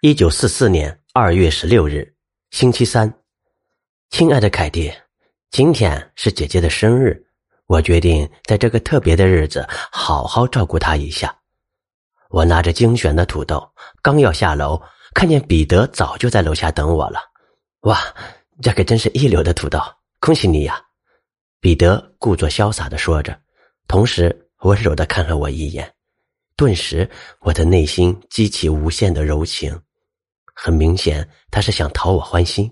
一九四四年二月十六日，星期三。亲爱的凯蒂，今天是姐姐的生日，我决定在这个特别的日子好好照顾她一下。我拿着精选的土豆，刚要下楼，看见彼得早就在楼下等我了。哇，这可真是一流的土豆，恭喜你呀！彼得故作潇洒的说着，同时温柔的看了我一眼，顿时我的内心激起无限的柔情。很明显，他是想讨我欢心，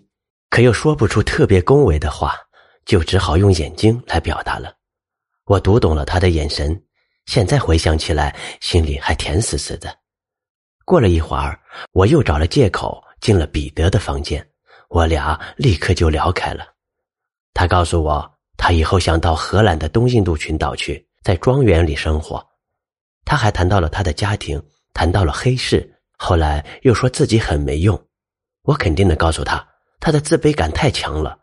可又说不出特别恭维的话，就只好用眼睛来表达了。我读懂了他的眼神，现在回想起来，心里还甜丝丝的。过了一会儿，我又找了借口进了彼得的房间，我俩立刻就聊开了。他告诉我，他以后想到荷兰的东印度群岛去，在庄园里生活。他还谈到了他的家庭，谈到了黑市。后来又说自己很没用，我肯定的告诉他，他的自卑感太强了。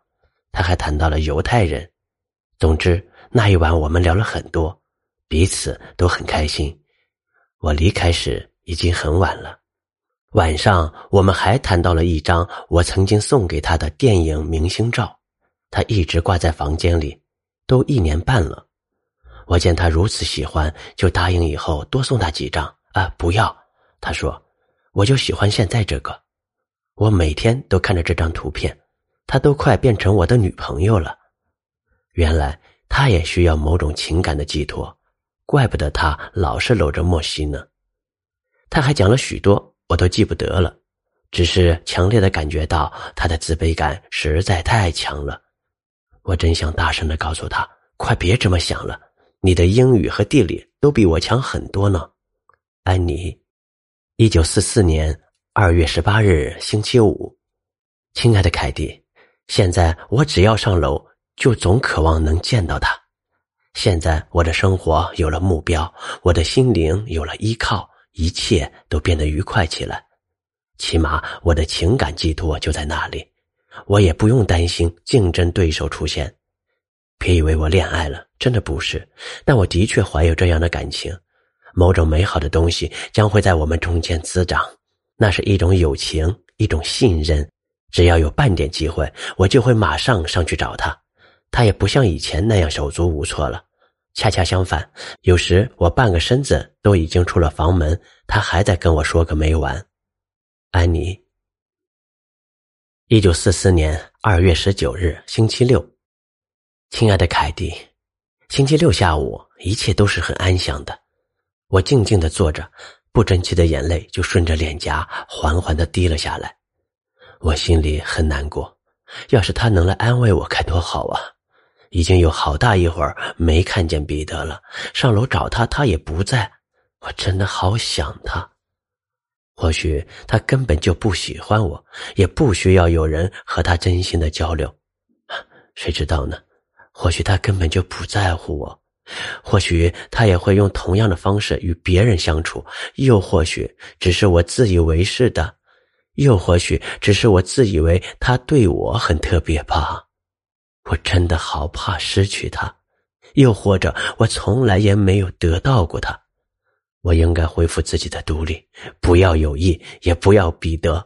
他还谈到了犹太人。总之那一晚我们聊了很多，彼此都很开心。我离开时已经很晚了。晚上我们还谈到了一张我曾经送给他的电影明星照，他一直挂在房间里，都一年半了。我见他如此喜欢，就答应以后多送他几张。啊，不要，他说。我就喜欢现在这个，我每天都看着这张图片，她都快变成我的女朋友了。原来她也需要某种情感的寄托，怪不得她老是搂着莫西呢。他还讲了许多，我都记不得了，只是强烈的感觉到他的自卑感实在太强了。我真想大声的告诉他：“快别这么想了，你的英语和地理都比我强很多呢。”安妮。一九四四年二月十八日星期五，亲爱的凯蒂，现在我只要上楼，就总渴望能见到他。现在我的生活有了目标，我的心灵有了依靠，一切都变得愉快起来。起码我的情感寄托就在那里，我也不用担心竞争对手出现。别以为我恋爱了，真的不是，但我的确怀有这样的感情。某种美好的东西将会在我们中间滋长，那是一种友情，一种信任。只要有半点机会，我就会马上上去找他。他也不像以前那样手足无措了，恰恰相反，有时我半个身子都已经出了房门，他还在跟我说个没完。安妮，一九四四年二月十九日，星期六，亲爱的凯蒂，星期六下午一切都是很安详的。我静静的坐着，不争气的眼泪就顺着脸颊缓缓的滴了下来。我心里很难过，要是他能来安慰我该多好啊！已经有好大一会儿没看见彼得了，上楼找他他也不在，我真的好想他。或许他根本就不喜欢我，也不需要有人和他真心的交流，谁知道呢？或许他根本就不在乎我。或许他也会用同样的方式与别人相处，又或许只是我自以为是的，又或许只是我自以为他对我很特别吧。我真的好怕失去他，又或者我从来也没有得到过他。我应该恢复自己的独立，不要友谊，也不要彼得。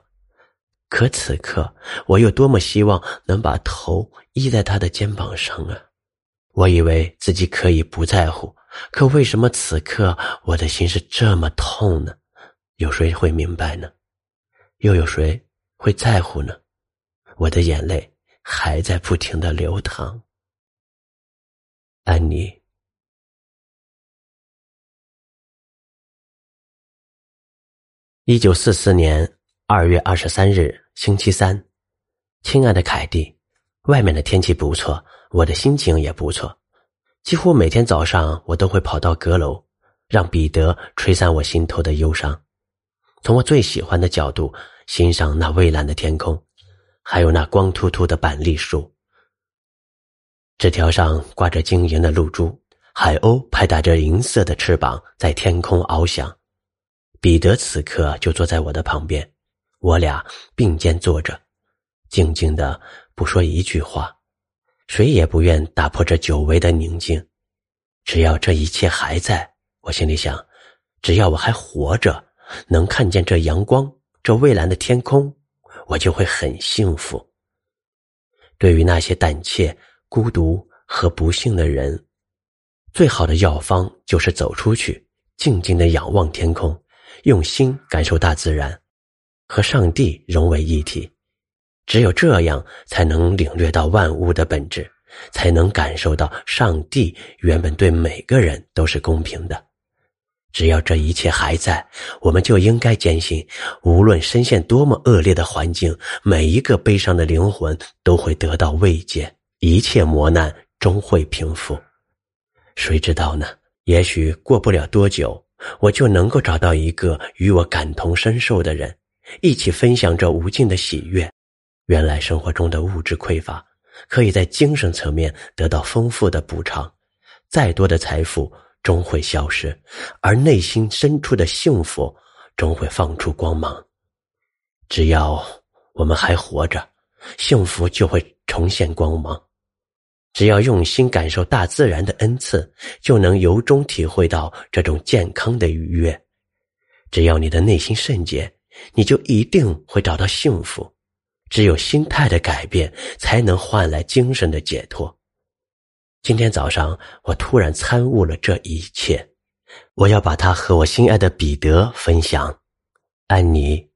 可此刻，我又多么希望能把头依在他的肩膀上啊！我以为自己可以不在乎，可为什么此刻我的心是这么痛呢？有谁会明白呢？又有谁会在乎呢？我的眼泪还在不停的流淌。安妮，一九四四年二月二十三日，星期三，亲爱的凯蒂。外面的天气不错，我的心情也不错。几乎每天早上，我都会跑到阁楼，让彼得吹散我心头的忧伤，从我最喜欢的角度欣赏那蔚蓝的天空，还有那光秃秃的板栗树。枝条上挂着晶莹的露珠，海鸥拍打着银色的翅膀在天空翱翔。彼得此刻就坐在我的旁边，我俩并肩坐着，静静的。不说一句话，谁也不愿打破这久违的宁静。只要这一切还在，我心里想，只要我还活着，能看见这阳光，这蔚蓝的天空，我就会很幸福。对于那些胆怯、孤独和不幸的人，最好的药方就是走出去，静静的仰望天空，用心感受大自然，和上帝融为一体。只有这样，才能领略到万物的本质，才能感受到上帝原本对每个人都是公平的。只要这一切还在，我们就应该坚信，无论身陷多么恶劣的环境，每一个悲伤的灵魂都会得到慰藉，一切磨难终会平复。谁知道呢？也许过不了多久，我就能够找到一个与我感同身受的人，一起分享这无尽的喜悦。原来生活中的物质匮乏，可以在精神层面得到丰富的补偿，再多的财富。终会消失，而内心深处的幸福终会放出光芒。只要我们还活着，幸福就会重现光芒。只要用心感受大自然的恩赐，就能由衷体会到这种健康的愉悦。只要你的内心圣洁，你就一定会找到幸福。只有心态的改变，才能换来精神的解脱。今天早上，我突然参悟了这一切，我要把它和我心爱的彼得分享。安妮。